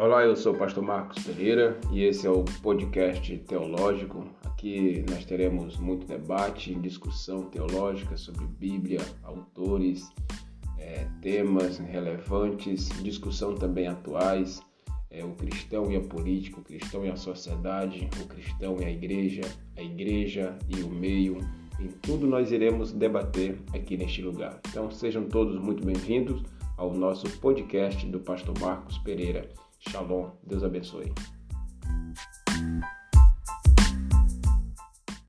Olá, eu sou o pastor Marcos Pereira e esse é o podcast teológico. Aqui nós teremos muito debate, discussão teológica sobre Bíblia, autores, é, temas relevantes, discussão também atuais, é, o cristão e a política, o cristão e a sociedade, o cristão e a igreja, a igreja e o meio. Em tudo nós iremos debater aqui neste lugar. Então sejam todos muito bem-vindos ao nosso podcast do pastor Marcos Pereira. Shalom. Deus abençoe.